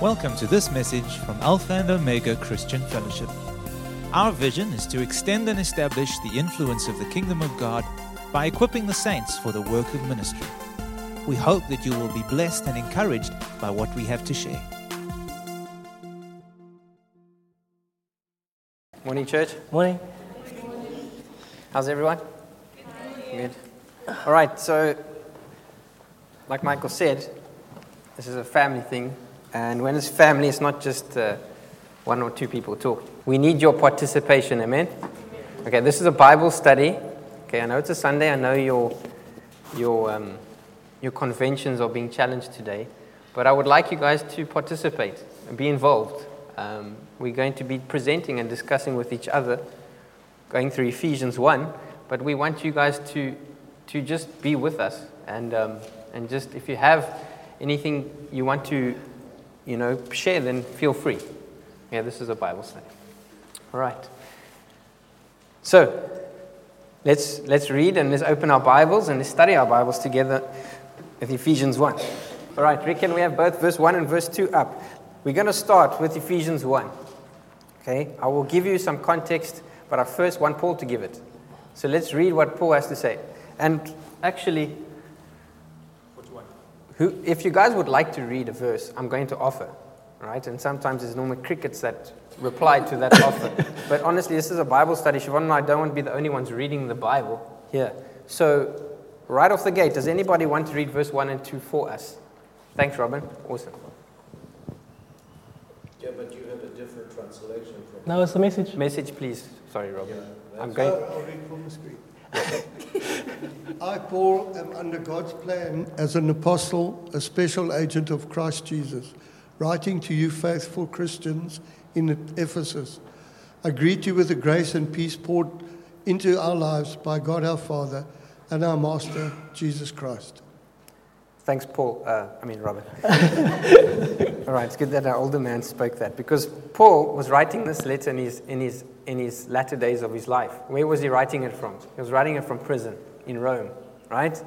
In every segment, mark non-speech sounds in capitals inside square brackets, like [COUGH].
Welcome to this message from Alpha and Omega Christian Fellowship. Our vision is to extend and establish the influence of the kingdom of God by equipping the saints for the work of ministry. We hope that you will be blessed and encouraged by what we have to share. Morning, church. Morning. How's everyone? Good. All right, so, like Michael said, this is a family thing. And when it's family, it's not just uh, one or two people talk. We need your participation, amen? Okay, this is a Bible study. Okay, I know it's a Sunday. I know your, your, um, your conventions are being challenged today. But I would like you guys to participate and be involved. Um, we're going to be presenting and discussing with each other, going through Ephesians 1. But we want you guys to, to just be with us. And, um, and just, if you have anything you want to you know, share, then feel free. Yeah, this is a Bible study. All right. So, let's, let's read and let's open our Bibles and let's study our Bibles together with Ephesians 1. All right, Rick, can we have both verse 1 and verse 2 up? We're going to start with Ephesians 1. Okay, I will give you some context, but I first want Paul to give it. So let's read what Paul has to say. And actually, who, if you guys would like to read a verse, I'm going to offer, right? And sometimes there's normally crickets that reply to that [LAUGHS] offer. But honestly, this is a Bible study. Siobhan and I don't want to be the only ones reading the Bible here. So, right off the gate, does anybody want to read verse 1 and 2 for us? Thanks, Robin. Awesome. Yeah, but you have a different translation from. Now it's the message. Message, please. Sorry, Robin. Yeah, I'm going. I'll read from the screen. [LAUGHS] I, Paul, am under God's plan as an apostle, a special agent of Christ Jesus, writing to you, faithful Christians in Ephesus. I greet you with the grace and peace poured into our lives by God our Father and our Master, Jesus Christ. Thanks, Paul. Uh, I mean, Robert. [LAUGHS] All right, it's good that our older man spoke that because Paul was writing this letter in his, in, his, in his latter days of his life. Where was he writing it from? He was writing it from prison in Rome, right?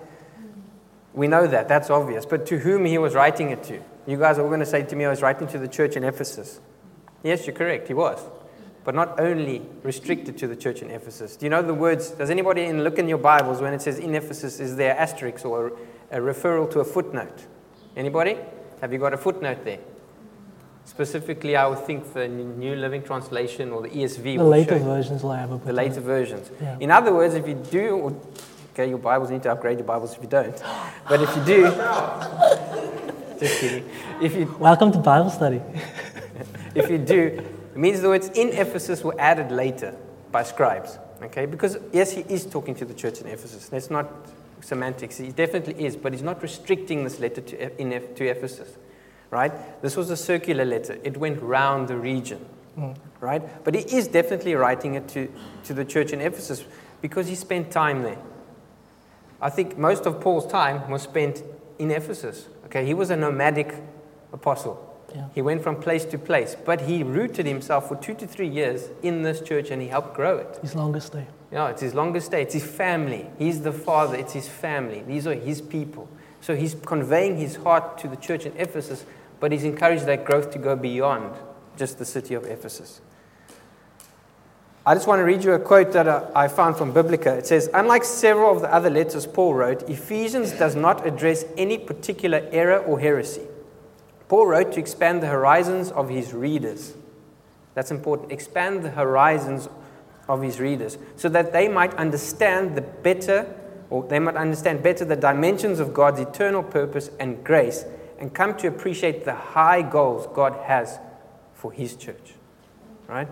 We know that, that's obvious. But to whom he was writing it to? You guys are all going to say to me, I was writing to the church in Ephesus. Yes, you're correct, he was. But not only restricted to the church in Ephesus. Do you know the words? Does anybody in, look in your Bibles when it says in Ephesus, is there asterisk or a, referral to a footnote? Anybody? Have you got a footnote there? Specifically, I would think the New Living Translation or the ESV. The later versions will have a the later versions. Yeah. In other words, if you do, okay, your Bibles need to upgrade your Bibles if you don't. But if you do, [LAUGHS] just kidding. If you Welcome to Bible study. [LAUGHS] if you do, it means the words in Ephesus were added later by scribes. Okay, because yes, he is talking to the church in Ephesus. That's not semantics. He definitely is, but he's not restricting this letter to, in to Ephesus. Right? This was a circular letter. It went round the region. Mm. Right? But he is definitely writing it to, to the church in Ephesus because he spent time there. I think most of Paul's time was spent in Ephesus. Okay, he was a nomadic apostle. Yeah. He went from place to place, but he rooted himself for two to three years in this church and he helped grow it. His longest day. Yeah, it's his longest stay. It's his family. He's the father. It's his family. These are his people. So he's conveying his heart to the church in Ephesus, but he's encouraged that growth to go beyond just the city of Ephesus. I just want to read you a quote that uh, I found from Biblica. It says, Unlike several of the other letters Paul wrote, Ephesians does not address any particular error or heresy. Paul wrote to expand the horizons of his readers. That's important. Expand the horizons of his readers so that they might understand the better, or they might understand better the dimensions of God's eternal purpose and grace and come to appreciate the high goals God has for his church. Right?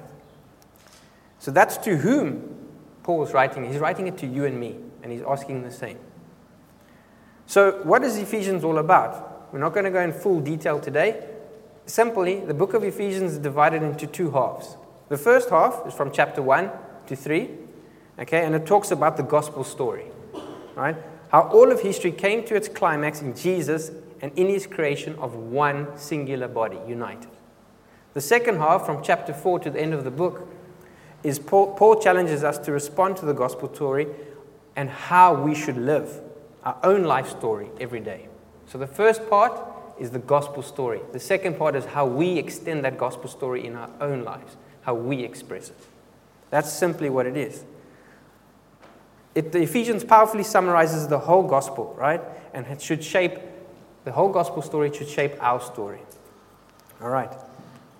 So that's to whom Paul is writing. He's writing it to you and me, and he's asking the same. So, what is Ephesians all about? We're not going to go in full detail today. Simply, the book of Ephesians is divided into two halves. The first half is from chapter 1 to 3, okay, and it talks about the gospel story, right? How all of history came to its climax in Jesus and in his creation of one singular body, united. The second half, from chapter 4 to the end of the book, is Paul, Paul challenges us to respond to the gospel story and how we should live our own life story every day. So the first part is the gospel story. The second part is how we extend that gospel story in our own lives, how we express it. That's simply what it is. It, the Ephesians powerfully summarizes the whole gospel, right? And it should shape the whole gospel story, should shape our story. All right.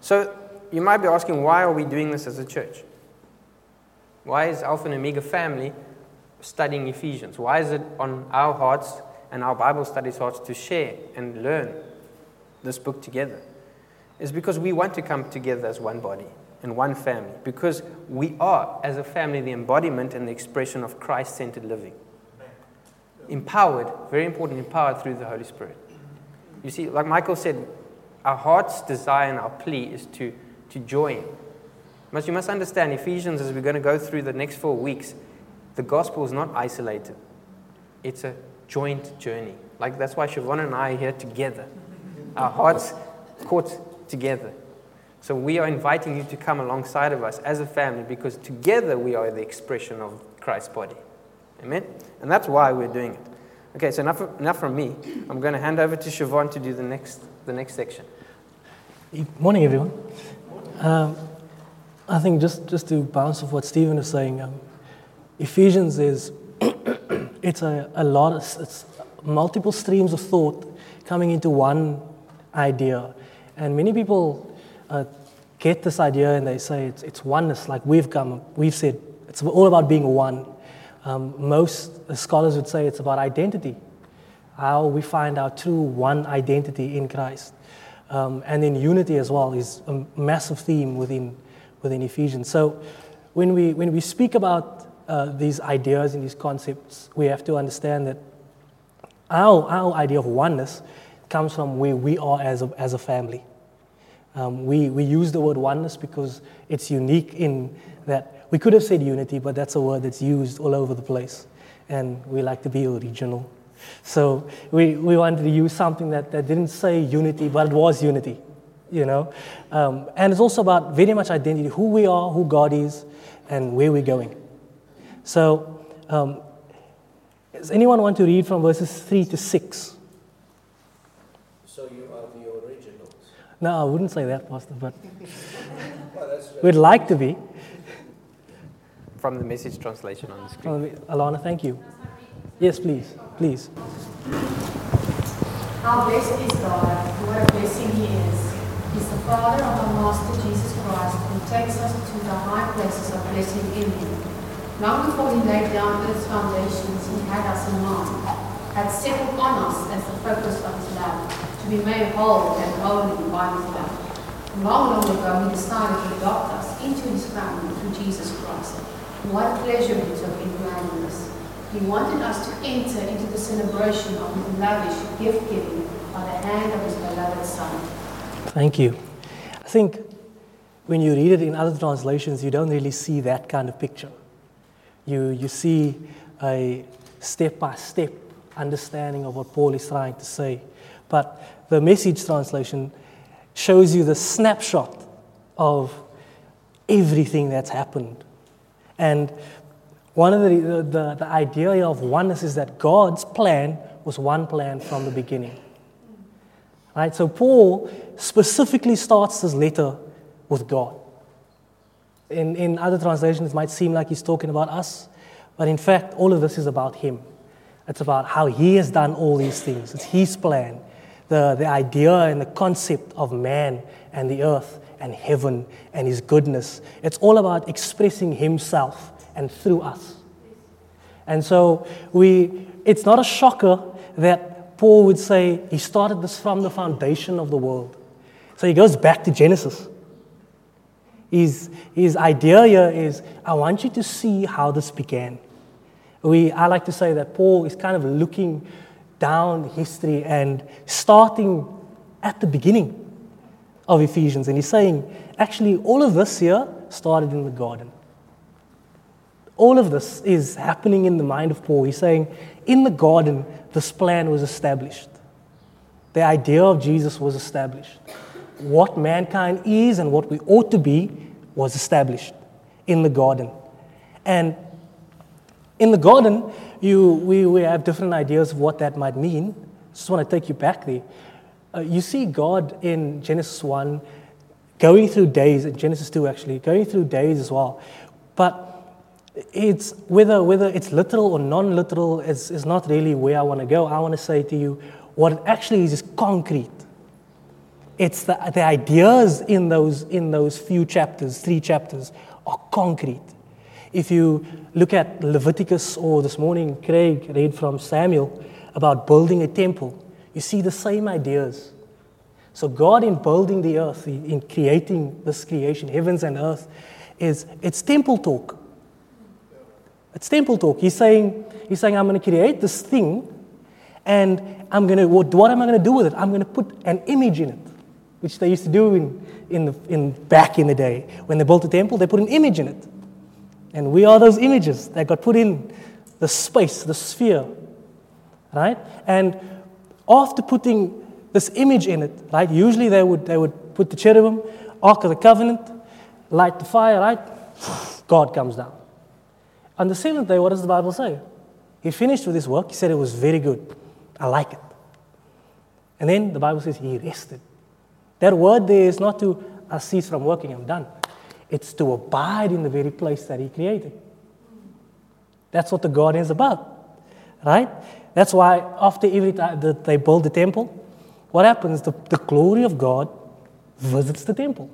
So you might be asking, why are we doing this as a church? Why is Alpha and Omega family studying Ephesians? Why is it on our hearts and our Bible studies hearts to share and learn this book together? It's because we want to come together as one body and one family, because we are, as a family, the embodiment and the expression of Christ centered living. Empowered, very important, empowered through the Holy Spirit. You see, like Michael said, our heart's desire and our plea is to, to join. But you must understand, Ephesians, as we're going to go through the next four weeks, the gospel is not isolated, it's a joint journey. Like that's why Siobhan and I are here together. Our hearts caught together. So we are inviting you to come alongside of us as a family because together we are the expression of Christ's body. Amen? And that's why we're doing it. Okay, so enough, enough from me. I'm going to hand over to Siobhan to do the next, the next section. Morning, everyone. Um, I think just, just to bounce off what Stephen is saying, um, Ephesians is [COUGHS] it's a, a lot of it's multiple streams of thought coming into one idea, and many people uh, get this idea and they say it's, it's oneness, like we've come, we've said it's all about being one. Um, most scholars would say it's about identity, how we find our true one identity in Christ. Um, and then unity as well is a massive theme within, within Ephesians. So when we, when we speak about uh, these ideas and these concepts, we have to understand that our, our idea of oneness comes from where we are as a, as a family. Um, we, we use the word oneness because it's unique in that we could have said unity, but that's a word that's used all over the place. And we like to be original. So we, we wanted to use something that, that didn't say unity, but it was unity, you know? Um, and it's also about very much identity who we are, who God is, and where we're going. So, um, does anyone want to read from verses 3 to 6? No, I wouldn't say that, Pastor, but we'd like to be. From the message translation on the screen. Alana, thank you. Yes, please. Please. How blessed is God, what a blessing He is. He's the Father of our Master Jesus Christ, who takes us to the high places of blessing in Him. Long before He laid down Earth's foundations, He had us in mind, had settled on us as the focus of His love to be made whole and holy by his love. Long, long ago, he decided to adopt us into his family through Jesus Christ. What pleasure he took in planning this. He wanted us to enter into the celebration of his lavish gift giving by the hand of his beloved Son. Thank you. I think when you read it in other translations, you don't really see that kind of picture. You, you see a step by step understanding of what Paul is trying to say. But the message translation shows you the snapshot of everything that's happened. And one of the, the, the idea of oneness is that God's plan was one plan from the beginning. Right? So Paul specifically starts his letter with God. In, in other translations, it might seem like he's talking about us, but in fact, all of this is about him. It's about how he has done all these things. It's his plan the, the idea and the concept of man and the earth and heaven and his goodness. It's all about expressing himself and through us. And so we, it's not a shocker that Paul would say he started this from the foundation of the world. So he goes back to Genesis. His, his idea here is I want you to see how this began. We, I like to say that Paul is kind of looking down history and starting at the beginning of Ephesians. And he's saying, actually, all of this here started in the garden. All of this is happening in the mind of Paul. He's saying, in the garden, this plan was established. The idea of Jesus was established. What mankind is and what we ought to be was established in the garden. And in the garden, you, we, we have different ideas of what that might mean. Just want to take you back there. uh, you see God in Genesis 1 going through days, in Genesis 2 actually, going through days as well. But it's whether, whether it's literal or non literal is, is not really where I want to go. I want to say to you, what it actually is is concrete. It's the, the ideas in those, in those few chapters, three chapters, are concrete. If you look at Leviticus or this morning, Craig read from Samuel about building a temple, you see the same ideas. So, God, in building the earth, in creating this creation, heavens and earth, is it's temple talk. It's temple talk. He's saying, he's saying I'm going to create this thing, and I'm going to, what, what am I going to do with it? I'm going to put an image in it, which they used to do in, in, the, in back in the day. When they built a temple, they put an image in it. And we are those images that got put in the space, the sphere, right? And after putting this image in it, right, usually they would, they would put the cherubim, Ark of the Covenant, light the fire, right? God comes down. On the seventh day, what does the Bible say? He finished with his work. He said it was very good. I like it. And then the Bible says he rested. That word there is not to cease from working, I'm done. It's to abide in the very place that he created. That's what the garden is about, right? That's why after every time that they build the temple, what happens? The, the glory of God visits the temple.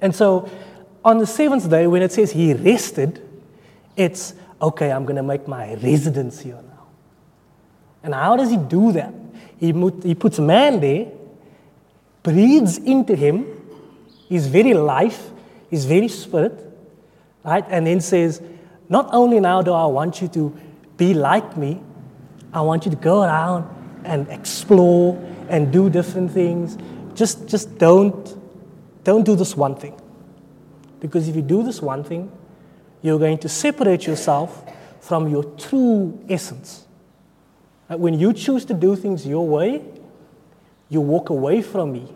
And so on the seventh day, when it says he rested, it's okay, I'm going to make my residence here now. And how does he do that? He, he puts man there, breathes into him his very life, his very spirit, right? And then says, Not only now do I want you to be like me, I want you to go around and explore and do different things. Just, just don't, don't do this one thing. Because if you do this one thing, you're going to separate yourself from your true essence. When you choose to do things your way, you walk away from me.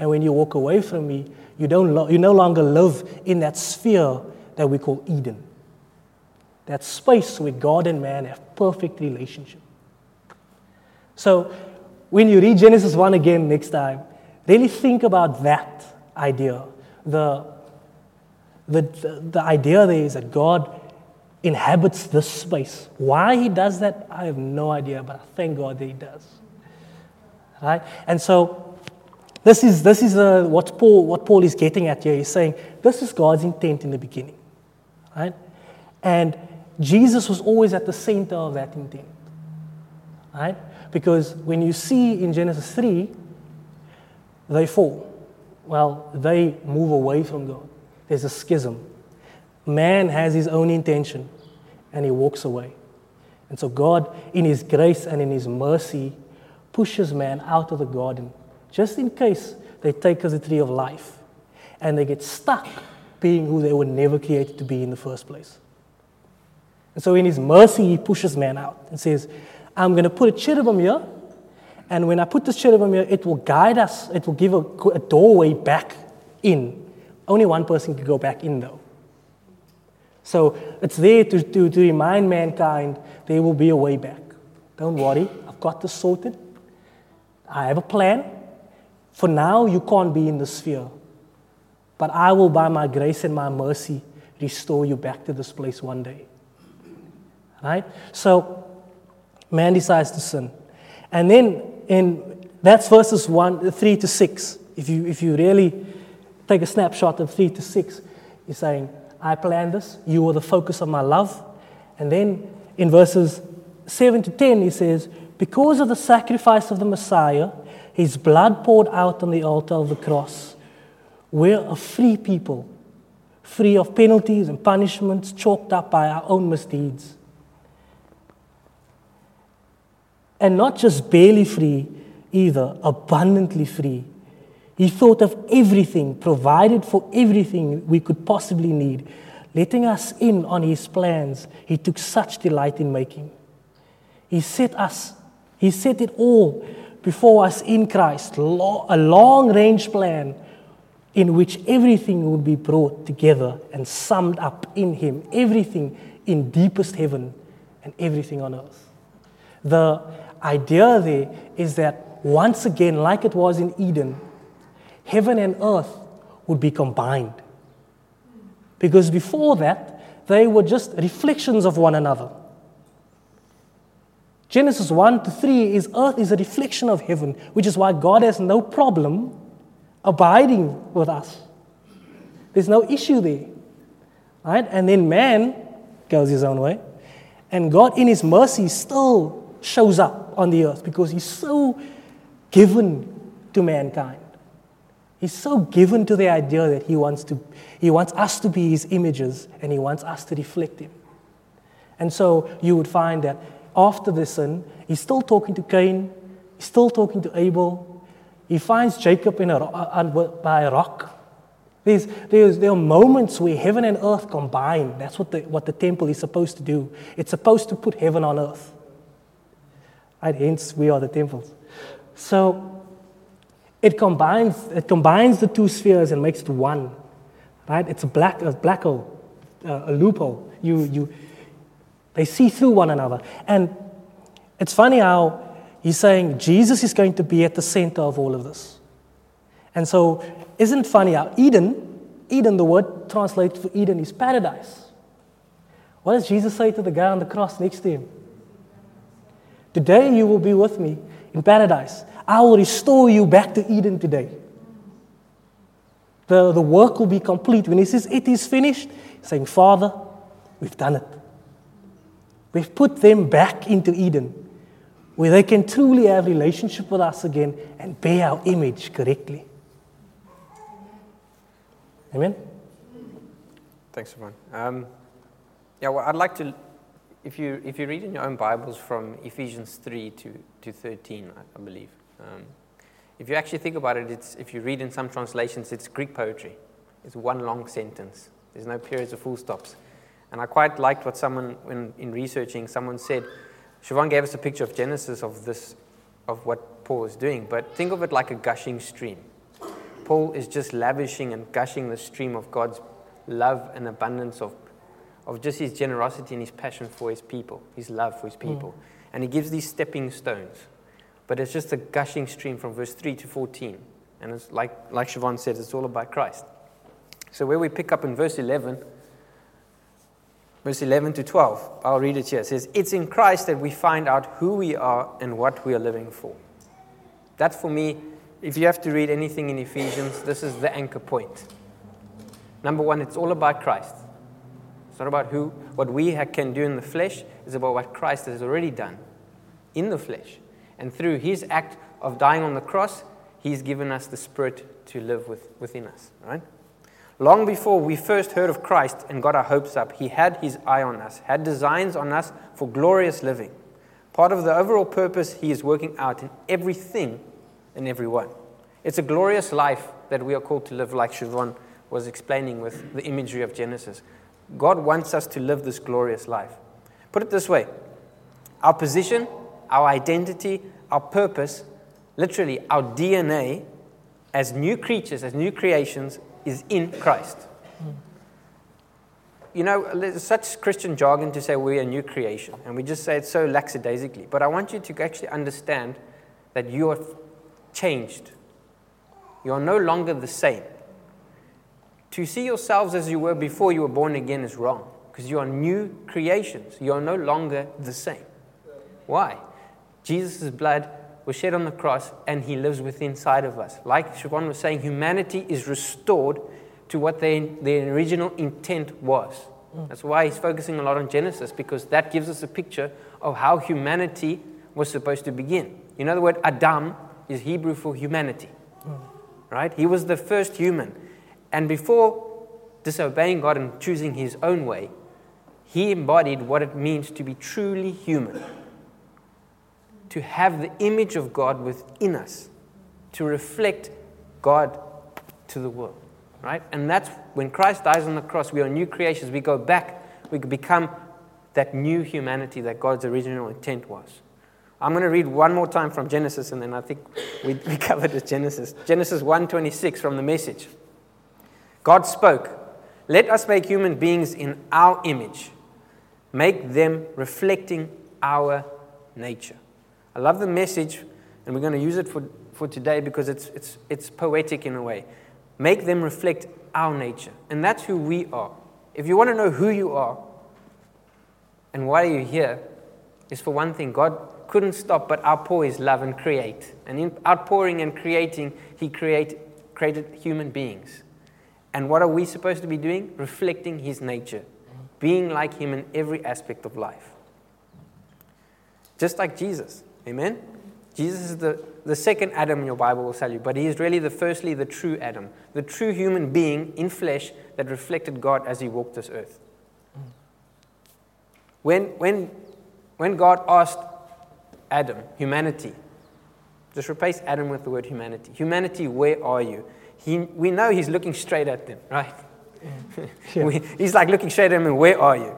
And when you walk away from me, you, don't lo- you no longer live in that sphere that we call Eden. That space where God and man have perfect relationship. So when you read Genesis 1 again next time, really think about that idea. The the, the, idea there is that God inhabits this space. Why he does that, I have no idea, but I thank God that he does. Right? And so this is, this is uh, what, Paul, what Paul is getting at here. He's saying this is God's intent in the beginning. Right? And Jesus was always at the center of that intent. Right? Because when you see in Genesis 3, they fall. Well, they move away from God there's a schism. Man has his own intention and he walks away. And so God, in his grace and in his mercy, pushes man out of the garden just in case they take us the tree of life and they get stuck being who they were never created to be in the first place. And so, in his mercy, he pushes man out and says, I'm going to put a cherubim here, and when I put this cherubim here, it will guide us, it will give a, a doorway back in only one person could go back in, though. So it's there to, to, to remind mankind there will be a way back. Don't worry, I've got this sorted. I have a plan. For now, you can't be in the sphere. But I will, by my grace and my mercy, restore you back to this place one day. Right? So, man decides to sin. And then, in that's verses 1, 3 to 6. If you, if you really take a snapshot of three to six. He's saying, I planned this, you were the focus of my love. And then in verses 7 to 10, he says, Because of the sacrifice of the Messiah, his blood poured out on the altar of the cross, we're a free people, free of penalties and punishments chalked up by our own misdeeds. And not just barely free, either, abundantly free he thought of everything, provided for everything we could possibly need, letting us in on His plans He took such delight in making. He set us, He set it all before us in Christ, a long range plan in which everything would be brought together and summed up in Him, everything in deepest heaven and everything on earth. The idea there is that once again, like it was in Eden, heaven and earth would be combined. Because before that, they were just reflections of one another. Genesis 1 to 3 is earth is a reflection of heaven, which is why God has no problem abiding with us. There's no issue there. Right? And then man goes his own way. And God, in his mercy, still shows up on the earth because he's so given to mankind. He's so given to the idea that he wants, to, he wants us to be his images and he wants us to reflect him. And so you would find that after the sin, he's still talking to Cain, he's still talking to Abel. He finds Jacob in a, by a rock. There's, there's, there are moments where heaven and earth combine. That's what the, what the temple is supposed to do. It's supposed to put heaven on earth. Right? Hence, we are the temples. So it combines, it combines the two spheres and makes it one. Right? It's a black, a black hole, uh, a loophole. You, you, they see through one another. And it's funny how he's saying Jesus is going to be at the center of all of this. And so, isn't funny how Eden, Eden, the word translated for Eden is paradise. What does Jesus say to the guy on the cross next to him? Today you will be with me in paradise. I will restore you back to Eden today. The, the work will be complete. When he says it is finished, saying, Father, we've done it. We've put them back into Eden, where they can truly have relationship with us again and bear our image correctly. Amen? Thanks, everyone. Um, yeah, well, I'd like to, if you, if you read in your own Bibles from Ephesians 3 to, to 13, I, I believe, um, if you actually think about it, it's, if you read in some translations, it's Greek poetry. It's one long sentence. There's no periods or full stops. And I quite liked what someone, when, in researching, someone said, Siobhan gave us a picture of Genesis of this, of what Paul is doing, but think of it like a gushing stream. Paul is just lavishing and gushing the stream of God's love and abundance of, of just his generosity and his passion for his people, his love for his hmm. people. Mm. And he gives these stepping stones. But it's just a gushing stream from verse 3 to 14. And it's like, like Siobhan said, it's all about Christ. So where we pick up in verse 11, verse 11 to 12, I'll read it here. It says, It's in Christ that we find out who we are and what we are living for. That's for me if you have to read anything in Ephesians, this is the anchor point. Number one, it's all about Christ. It's not about who, what we can do in the flesh, it's about what Christ has already done in the flesh. And through his act of dying on the cross, he's given us the Spirit to live with, within us, right? Long before we first heard of Christ and got our hopes up, he had his eye on us, had designs on us for glorious living. Part of the overall purpose he is working out in everything and everyone. It's a glorious life that we are called to live, like Siobhan was explaining with the imagery of Genesis. God wants us to live this glorious life. Put it this way our position, our identity, our purpose, literally our DNA as new creatures, as new creations, is in Christ. You know, there's such Christian jargon to say we're a new creation, and we just say it so lackadaisically. But I want you to actually understand that you are changed. You are no longer the same. To see yourselves as you were before you were born again is wrong because you are new creations. You are no longer the same. Why? Jesus' blood was shed on the cross and he lives within inside of us. Like Siobhan was saying, humanity is restored to what their, their original intent was. Hmm. That's why he's focusing a lot on Genesis because that gives us a picture of how humanity was supposed to begin. You know the word Adam is Hebrew for humanity. Hmm. Right? He was the first human. And before disobeying God and choosing his own way, he embodied what it means to be truly human. To have the image of God within us, to reflect God to the world. Right? And that's when Christ dies on the cross, we are new creations. We go back, we become that new humanity that God's original intent was. I'm going to read one more time from Genesis, and then I think we, [LAUGHS] we covered it, Genesis. Genesis 1.26 from the message. God spoke, Let us make human beings in our image, make them reflecting our nature. I love the message And we're going to use it for, for today because it's, it's, it's poetic in a way. Make them reflect our nature. And that's who we are. If you want to know who you are and why you're here, is for one thing, God couldn't stop but outpour his love and create. And in outpouring and creating, he create, created human beings. And what are we supposed to be doing? Reflecting his nature, being like him in every aspect of life. Just like Jesus. Amen? Jesus is the, the second Adam your Bible will tell you, but he is really the firstly the true Adam, the true human being in flesh that reflected God as he walked this earth. When, when, when God asked Adam, humanity, just replace Adam with the word humanity. Humanity, where are you? He, we know he's looking straight at them, right? Mm. [LAUGHS] Yeah. we, he's like looking straight at them and where are you?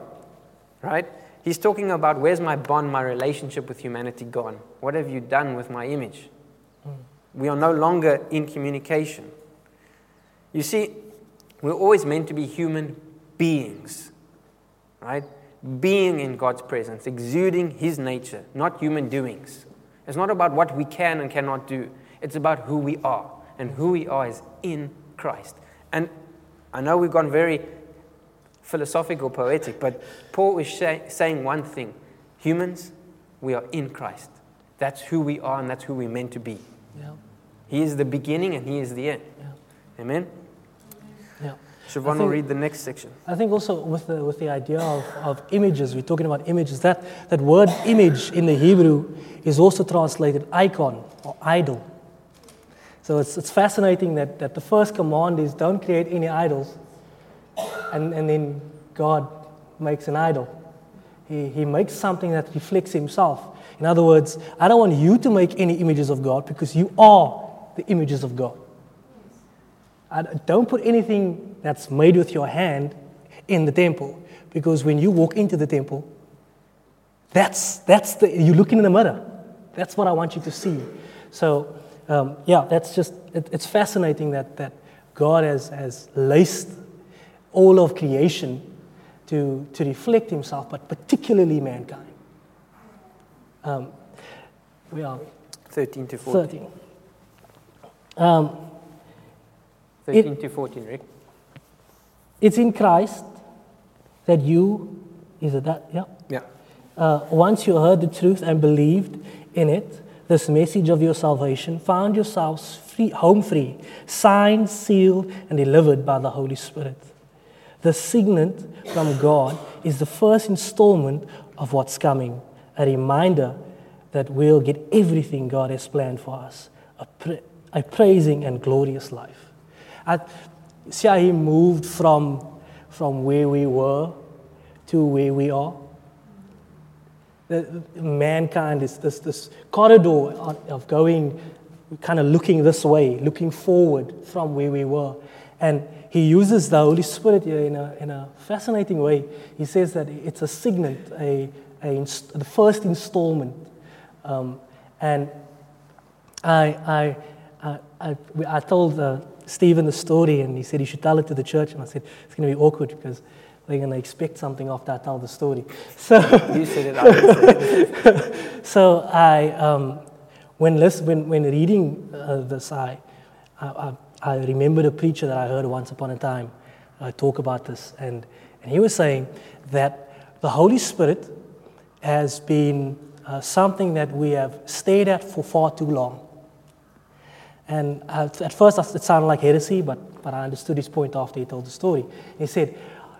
Right? He's talking about where's my bond, my relationship with humanity gone? What have you done with my image? Hmm. We are no longer in communication. You see, we're always meant to be human beings, right? Being in God's presence, exuding His nature, not human doings. It's not about what we can and cannot do, it's about who we are. And who we are is in Christ. And I know we've gone very philosophical, poetic, but Paul is say, saying one thing humans, we are in Christ. That's who we are and that's who we're meant to be. Yeah. He is the beginning and He is the end. Yeah. Amen? Yeah. Siobhan will read the next section. I think also with the, with the idea of, of images, we're talking about images, that, that word image in the Hebrew is also translated icon or idol. So it's, it's fascinating that, that the first command is don't create any idols, and, and then God makes an idol. He, he makes something that reflects Himself. In other words, I don't want you to make any images of God because you are the images of God. I don't put anything that's made with your hand in the temple because when you walk into the temple, that's, that's the, you're looking in the mirror. That's what I want you to see. So, um, yeah, that's just, it, it's fascinating that, that God has, has laced all of creation to, to reflect Himself, but particularly mankind. Um, where are we? 13 to 14. 13. Um, 13 to 14, Rick. It's in Christ that you, is it that? Yeah. Yeah. Uh, once you heard the truth and believed in it, this message of your salvation, found yourselves free, home free, signed, sealed, and delivered by the Holy Spirit. The signet from God is the first installment of what's coming, a reminder that we'll get everything God has planned for us a, pra- a praising and glorious life. How He moved from, from where we were to where we are the, mankind is this, this corridor of going, kind of looking this way, looking forward from where we were. And he uses the Holy Spirit here in a, in a fascinating way. He says that it's a signet, a, a inst- the first installment. Um, and I, I, I, I, I told uh, Stephen the story, and he said he should tell it to the church. And I said, it's going to be awkward because they're going to expect something after I tell the story. [LAUGHS] So, You said it, I it. [LAUGHS] so I, um, when, when, when reading uh, this, I, I, I I remembered a preacher that I heard once upon a time uh, talk about this. And, and he was saying that the Holy Spirit has been uh, something that we have stayed at for far too long. And at, at first it sounded like heresy, but, but I understood his point after he told the story. He said,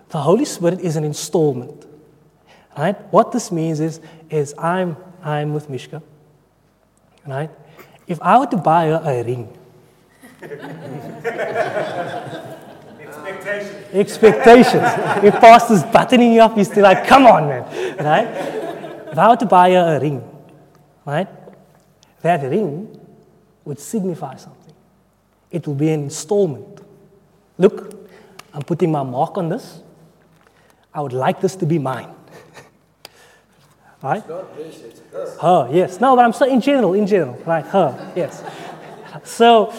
the Holy Spirit is an installment. Right? What this means is, is I'm, I'm with Mishka. Right? If I were to buy her a ring, Expectation. expectations. if pastor's buttoning you up, he's still like, come on, man. Right? If I were to buy her a ring, right? That ring would signify something. It will be an installment. Look, I'm putting my mark on this. I would like this to be mine. right? Not this, it's her. Her, yes. No, but I'm saying in general, in general, right? Her, yes. So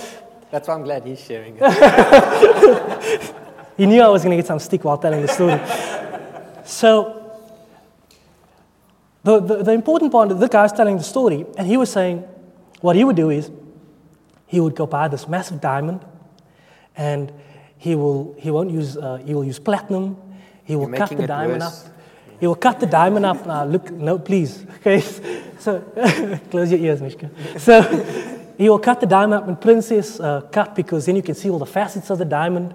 That's why I'm glad he's sharing it. [LAUGHS] he knew I was going to get some stick while telling the story. so the, the, the important part, the guy's telling the story, and he was saying, what he would do is he would go buy this massive diamond and he will he won't use uh, he will use platinum he will You're cut the diamond worse. up he will cut the diamond up now look no please okay [LAUGHS] so [LAUGHS] close your ears mishka so he will cut the diamond up in princess uh, cut because then you can see all the facets of the diamond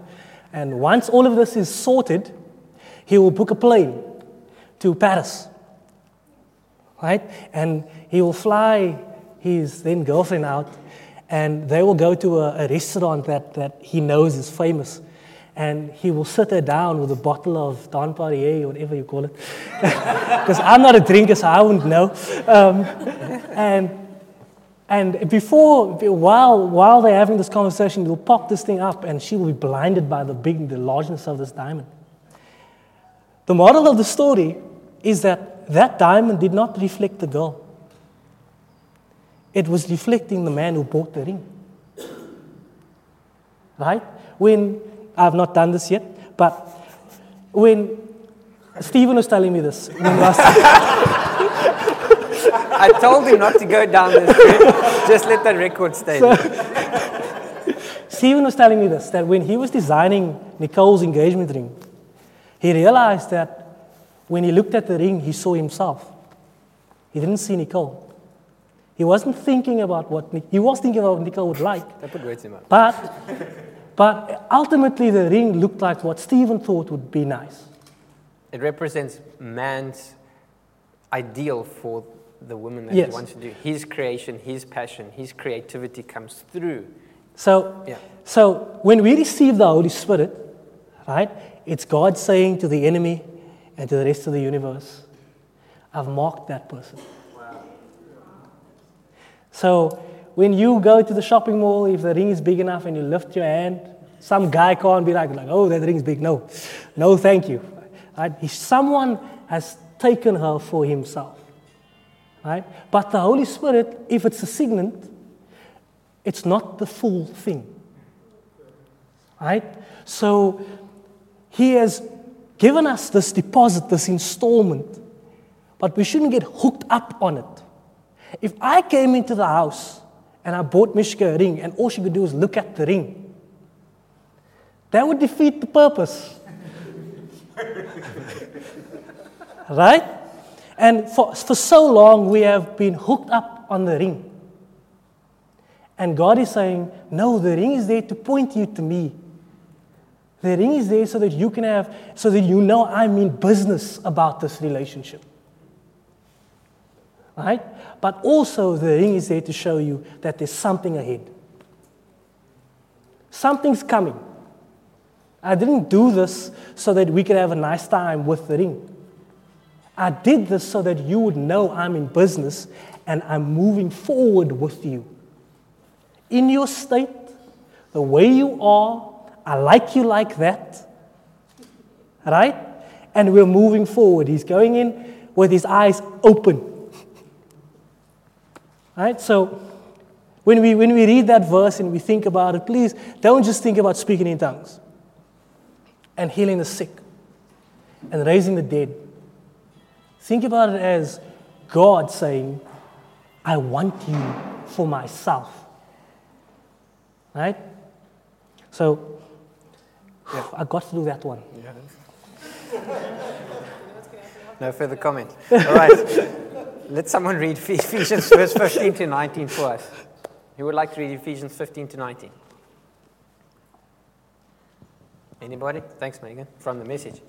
and once all of this is sorted he will book a plane to paris right? And he will fly his then girlfriend out, and they will go to a, a restaurant that, that he knows is famous. And he will sit her down with a bottle of Don or whatever you call it. [LAUGHS] Because I'm not a drinker, so I wouldn't know. Um, and and before, while, while they're having this conversation, he'll pop this thing up, and she will be blinded by the big, the largeness of this diamond. The moral of the story is that that diamond did not reflect the girl. It was reflecting the man who bought the ring. Right? When, I've not done this yet, but when Stephen was telling me this, [LAUGHS] I told him not to go down this route. Just let the record stay. there. [LAUGHS] Stephen was telling me this that when he was designing Nicole's engagement ring, he realized that when he looked at the ring, he saw himself. He didn't see Nicole. He wasn't thinking about what he was thinking about what Nicole would like, Don't put words in but but ultimately the ring looked like what Stephen thought would be nice. It represents man's ideal for the woman that Yes. he wants to do. His creation, his passion, his creativity comes through. So Yeah. so when we receive the Holy Spirit, right, it's God saying to the enemy and to the rest of the universe, I've marked that person. So when you go to the shopping mall, if the ring is big enough and you lift your hand, some guy can't be like, like oh, that ring's big. No, no, thank you. Right? If someone has taken her for himself. Right? But the Holy Spirit, if it's a signet, it's not the full thing. Right? So he has given us this deposit, this installment, but we shouldn't get hooked up on it. If I came into the house and I bought Mishka a ring and all she could do was look at the ring, that would defeat the purpose. [LAUGHS] right? And for, for so long, we have been hooked up on the ring. And God is saying, No, the ring is there to point you to me. The ring is there so that you can have, so that you know I mean business about this relationship. Right? But also, the ring is there to show you that there's something ahead. Something's coming. I didn't do this so that we could have a nice time with the ring. I did this so that you would know I'm in business and I'm moving forward with you. In your state, the way you are, I like you like that. Right? And we're moving forward. He's going in with his eyes open. Right? So when we, when we read that verse and we think about it, please don't just think about speaking in tongues and healing the sick and raising the dead. Think about it as God saying, I want you for myself. Right? So, I got to do that one. No further comment. All right. Let someone read Ephesians verse 15 to 19 for us. Who would like to read Ephesians 15 to 19? Anybody? Thanks, Megan. From the message.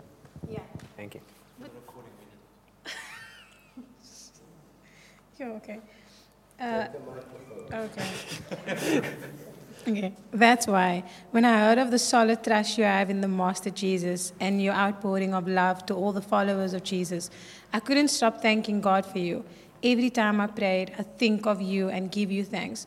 Yeah. Thank you. Yeah, okay. Uh, okay. [LAUGHS] okay. That's why, when I heard of the solid trust you have in the Master Jesus and your outpouring of love to all the followers of Jesus, I couldn't stop thanking God for you. Every time I prayed, I think of you and give you thanks.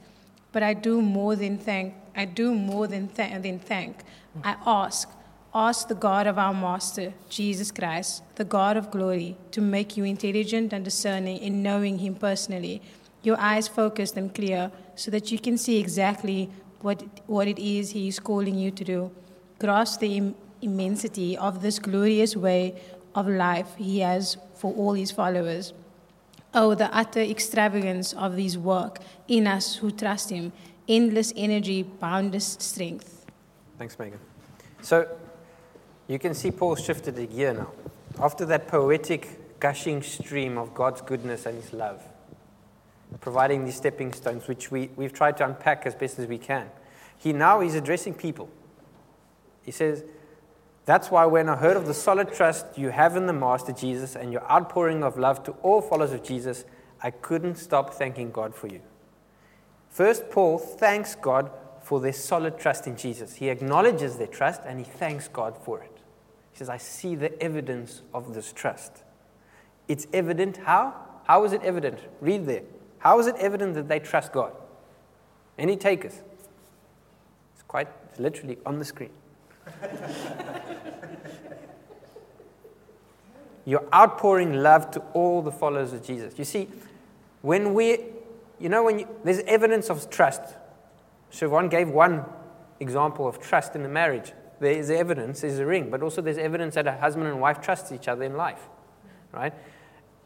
But I do more than thank. I do more than, th- than thank. I ask. Ask the God of our Master, Jesus Christ, the God of glory, to make you intelligent and discerning in knowing Him personally, your eyes focused and clear, so that you can see exactly what, what it is He is calling you to do. Grasp the Im- immensity of this glorious way of life He has for all His followers. Oh, the utter extravagance of His work in us who trust Him. Endless energy, boundless strength. Thanks, Megan. So you can see Paul shifted a gear now. After that poetic, gushing stream of God's goodness and His love, providing these stepping stones, which we, we've tried to unpack as best as we can, he now is addressing people. He says, That's why when I heard of the solid trust you have in the Master Jesus and your outpouring of love to all followers of Jesus, I couldn't stop thanking God for you. First, Paul thanks God for their solid trust in Jesus. He acknowledges their trust and he thanks God for it. He says, I see the evidence of this trust. It's evident how? How is it evident? Read there. How is it evident that they trust God? Any takers? It's quite it's literally on the screen. [LAUGHS] You're outpouring love to all the followers of Jesus. You see, when we, you know, when you, there's evidence of trust. Siobhan gave one example of trust in the marriage. There's evidence, there's a ring, but also there's evidence that a husband and wife trust each other in life, right?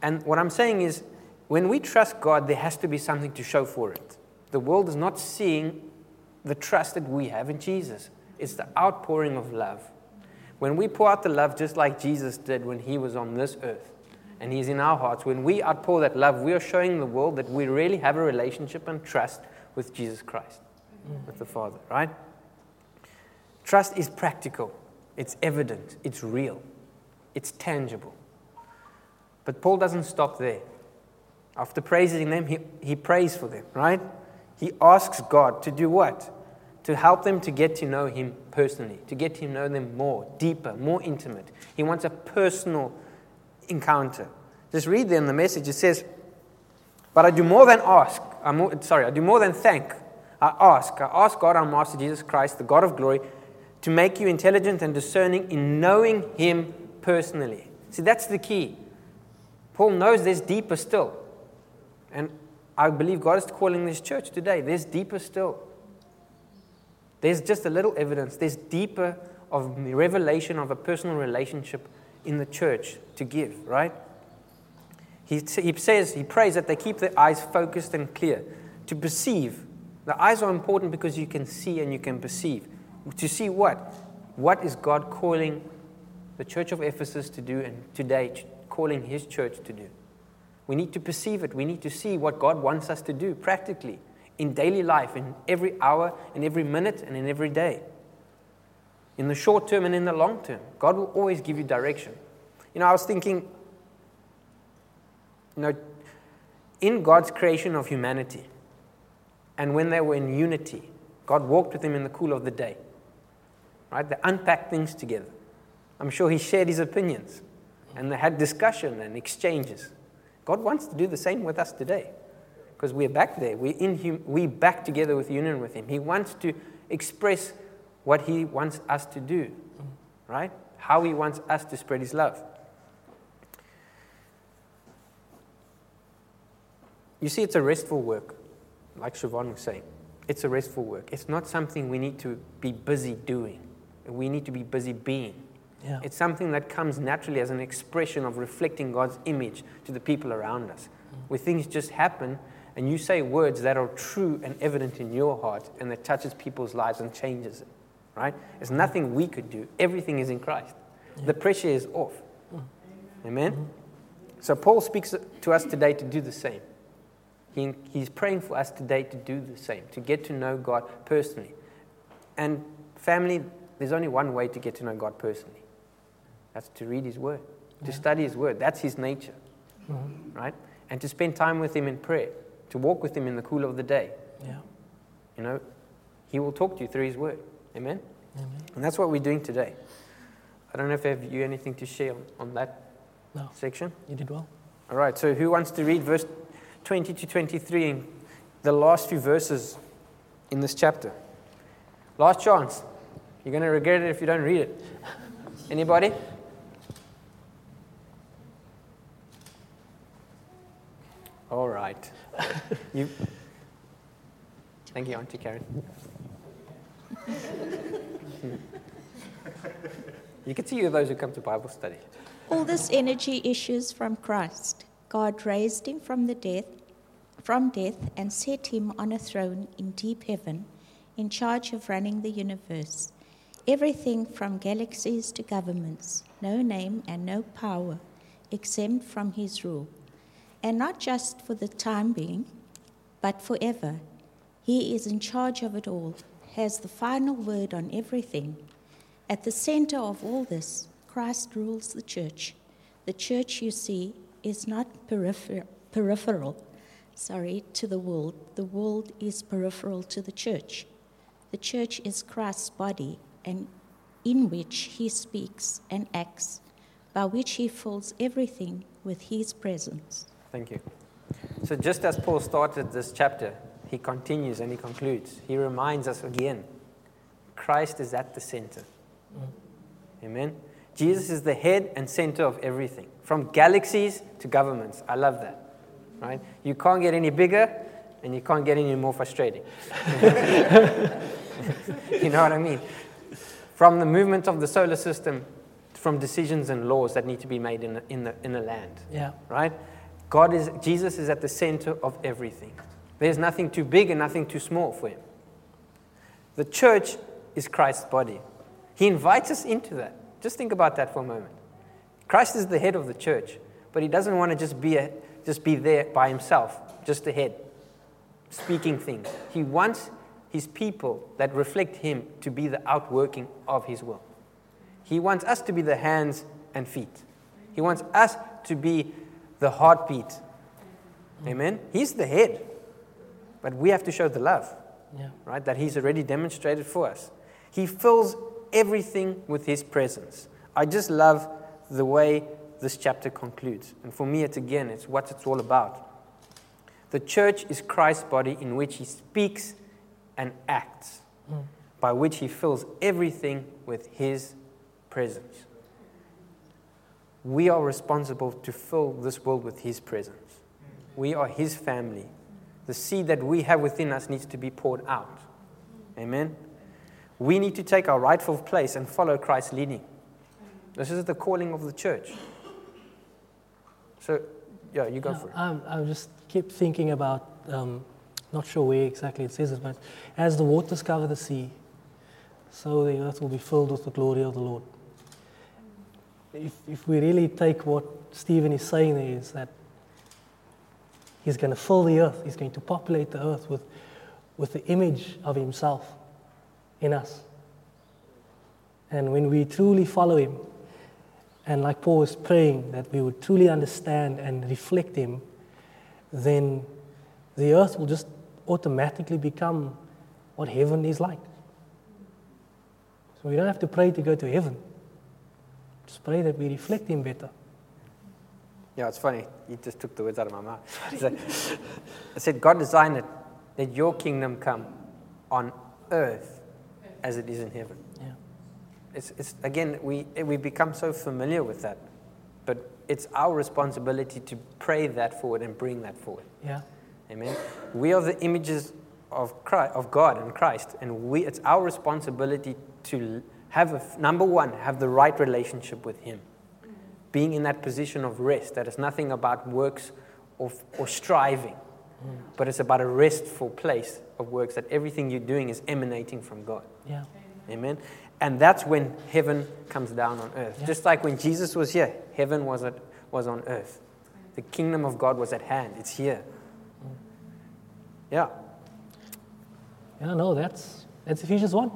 And what I'm saying is, when we trust God, there has to be something to show for it. The world is not seeing the trust that we have in Jesus. It's the outpouring of love. When we pour out the love just like Jesus did when he was on this earth, and he's in our hearts, when we outpour that love, we are showing the world that we really have a relationship and trust with Jesus Christ, with the Father, right? Trust is practical, it's evident, it's real, it's tangible. But Paul doesn't stop there. After praising them, he, he prays for them, right? He asks God to do what? To help them to get to know Him personally, to get to know them more, deeper, more intimate. He wants a personal encounter. Just read there in the message. It says, But I do more than ask. I'm sorry, I do more than thank. I ask. I ask God, our Master Jesus Christ, the God of glory, to make you intelligent and discerning in knowing Him personally. See, that's the key. Paul knows there's deeper still. And I believe God is calling this church today. There's deeper still. There's just a little evidence. There's deeper of revelation of a personal relationship in the church to give, right? He, he says, he prays that they keep their eyes focused and clear to perceive. The eyes are important because you can see and you can perceive. To see what? What is God calling the church of Ephesus to do and today calling his church to do? We need to perceive it. We need to see what God wants us to do practically in daily life, in every hour, in every minute, and in every day. In the short term and in the long term. God will always give you direction. You know, I was thinking, you know, in God's creation of humanity, and when they were in unity, God walked with them in the cool of the day. Right? They unpacked things together. I'm sure He shared His opinions, and they had discussion and exchanges. God wants to do the same with us today because we're back there. We're, in hum- we're back together with union with Him. He wants to express what He wants us to do, right? How He wants us to spread His love. You see, it's a restful work, like Siobhan was saying. It's a restful work. It's not something we need to be busy doing, we need to be busy being. Yeah. It's something that comes naturally as an expression of reflecting God's image to the people around us, mm. where things just happen and you say words that are true and evident in your heart and that touches people's lives and changes it, right? There's nothing we could do. Everything is in Christ. The pressure is off. Mm. Amen? Mm-hmm. So Paul speaks to us today to do the same. He, he's praying for us today to do the same, to get to know God personally. And family, there's only one way to get to know God personally. That's to read His Word, to study His Word. That's His nature, mm-hmm. right? And to spend time with Him in prayer, to walk with Him in the cool of the day. Yeah. You know, He will talk to you through His Word. Amen? Amen. And that's what we're doing today. I don't know if I have you anything to share on, on that No, section. you did well. All right, so who wants to read verse 20 to 23 in the last few verses in this chapter? Last chance. You're going to regret it if you don't read it. Anybody? All right. you. Thank you, Auntie Karen. you can see those who come to Bible study. All this energy issues from Christ. God raised him from the death from death and set him on a throne in deep heaven in charge of running the universe. Everything from galaxies to governments, no name and no power exempt from his rule. And not just for the time being, but forever. He is in charge of it all, has the final word on everything. At the center of all this, Christ rules the church. The church, you see, is not peripher- peripheral, sorry, to the world. The world is peripheral to the church. The church is Christ's body, and in which he speaks and acts, by which he fills everything with his presence. Thank you. So, just as Paul started this chapter, he continues and he concludes. He reminds us again Christ is at the center. Amen. Jesus is the head and center of everything, from galaxies to governments. I love that. Right? You can't get any bigger and you can't get any more frustrating. [LAUGHS] you know what I mean? From the movement of the solar system, from decisions and laws that need to be made in the, in the, in the land. Yeah. Right? God is, Jesus is at the center of everything. There's nothing too big and nothing too small for him. The church is Christ's body. He invites us into that. Just think about that for a moment. Christ is the head of the church, but he doesn't want to just be, a, just be there by himself, just the head, speaking things. He wants his people that reflect him to be the outworking of his will. He wants us to be the hands and feet. He wants us to be the heartbeat. Amen? He's the head, but we have to show the love, Yeah. right? That he's already demonstrated for us. He fills everything with his presence. I just love the way this chapter concludes. And for me, it's again, it's what it's all about. The church is Christ's body in which he speaks and acts, by which he fills everything with his presence. We are responsible to fill this world with his presence. We are his family. The seed that we have within us needs to be poured out. Amen. We need to take our rightful place and follow Christ's leading. This is the calling of the church. So, yeah, you go Yeah, for it. I, I just keep thinking about, um, not sure where exactly it says it, but as the waters cover the sea, so the earth will be filled with the glory of the Lord. If, if we really take what Stephen is saying there is that he's going to fill the earth, he's going to populate the earth with, with the image of himself in us. And when we truly follow him, and like Paul was praying, that we would truly understand and reflect Him, then the earth will just automatically become what heaven is like. So we don't have to pray to go to heaven. Just pray that we reflect Him better. Yeah, it's funny. You just took the words out of my mouth. I said, God designed it that your kingdom come on earth as it is in heaven. Yeah. It's, it's, again, we, we become so familiar with that, but it's our responsibility to pray that forward and bring that forward. Yeah. Amen. We are the images of Christ, of God and Christ, and we, it's our responsibility to have a, number one, have the right relationship with Him, being in that position of rest. That is nothing about works or, or striving, but it's about a restful place of works. That everything you're doing is emanating from God. Yeah. Amen. And that's when heaven comes down on earth. Yeah. Just like when Jesus was here, heaven was, at, was on earth. The kingdom of God was at hand. It's here. Yeah. Yeah, no, that's, that's Ephesians 1.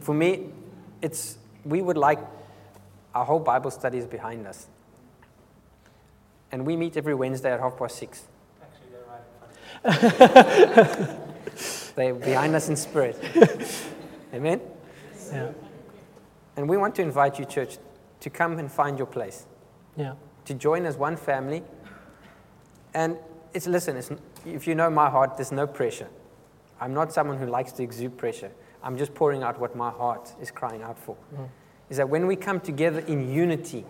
For me, it's we would like our whole Bible study is behind us. And we meet every Wednesday at half past six. Actually, They're right in front of [LAUGHS] you. They're behind us in spirit. Amen? Yeah. And we want to invite you, church, to come and find your place. Yeah. to join as one family. And it's listen, it's, if you know my heart, there's no pressure. I'm not someone who likes to exude pressure. I'm just pouring out what my heart is crying out for. Mm. Is that when we come together in unity,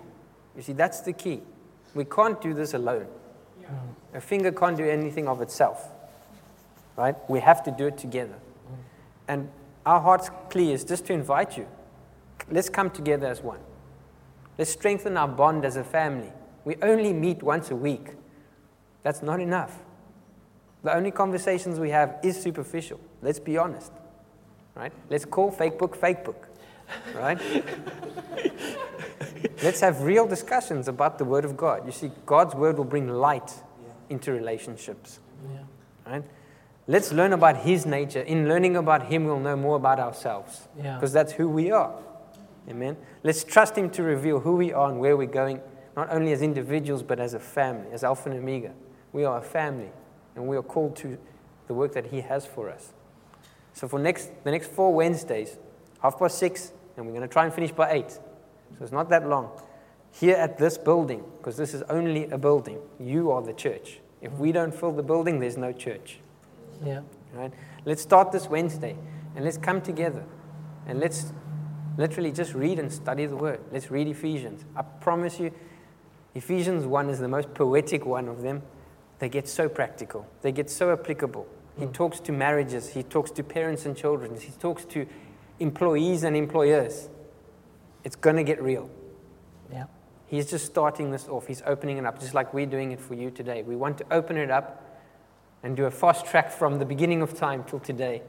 you see, that's the key. We can't do this alone. A finger can't do anything of itself, right? We have to do it together. Mm. And our heart's plea is just to invite you. Let's come together as one. Let's strengthen our bond as a family. We only meet once a week, That's not enough. The only conversations we have is superficial. Let's be honest. Right? Let's call fake book fake book. Right? [LAUGHS] Let's have real discussions about the Word of God. You see, God's Word will bring light into relationships. Yeah. Right? Let's learn about His nature. In learning about Him, we'll know more about ourselves. Yeah. Because that's who we are. Amen. Let's trust Him to reveal who we are and where we're going, not only as individuals, but as a family, as Alpha and Omega. We are a family, and we are called to the work that He has for us. So, for next, the next four Wednesdays, half past six, and we're going to try and finish by eight. So, it's not that long. Here at this building, because this is only a building, you are the church. If we don't fill the building, there's no church. Yeah. Right? Let's start this Wednesday and let's come together and let's literally just read and study the word. Let's read Ephesians. I promise you, Ephesians 1 is the most poetic one of them. They get so practical, they get so applicable. He hmm. talks to marriages, he talks to parents and children, he talks to employees and employers. It's going to get real. Yeah. He's just starting this off. He's opening it up, just like we're doing it for you today. We want to open it up and do a fast track from the beginning of time till today.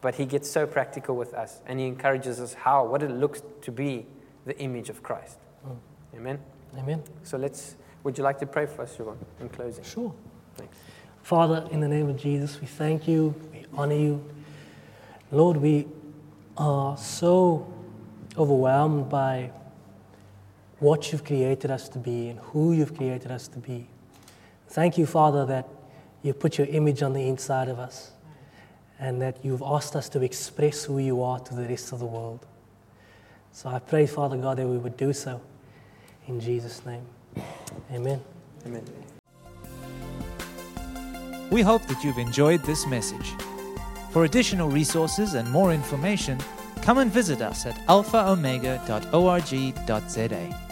But he gets so practical with us and he encourages us how, what it looks to be the image of Christ. Hmm. Amen. Amen. So let's, would you like to pray for us, Siobhan, in closing? Sure. Thanks. Father, in the name of Jesus, we thank you, we honor you. Lord, we are so overwhelmed by what you've created us to be and who you've created us to be. Thank you, Father, that you put your image on the inside of us and that you've asked us to express who you are to the rest of the world. So I pray, Father God, that we would do so in Jesus' name. Amen. Amen. We hope that you've enjoyed this message. For additional resources and more information, come and visit us at alphaomega.org.za.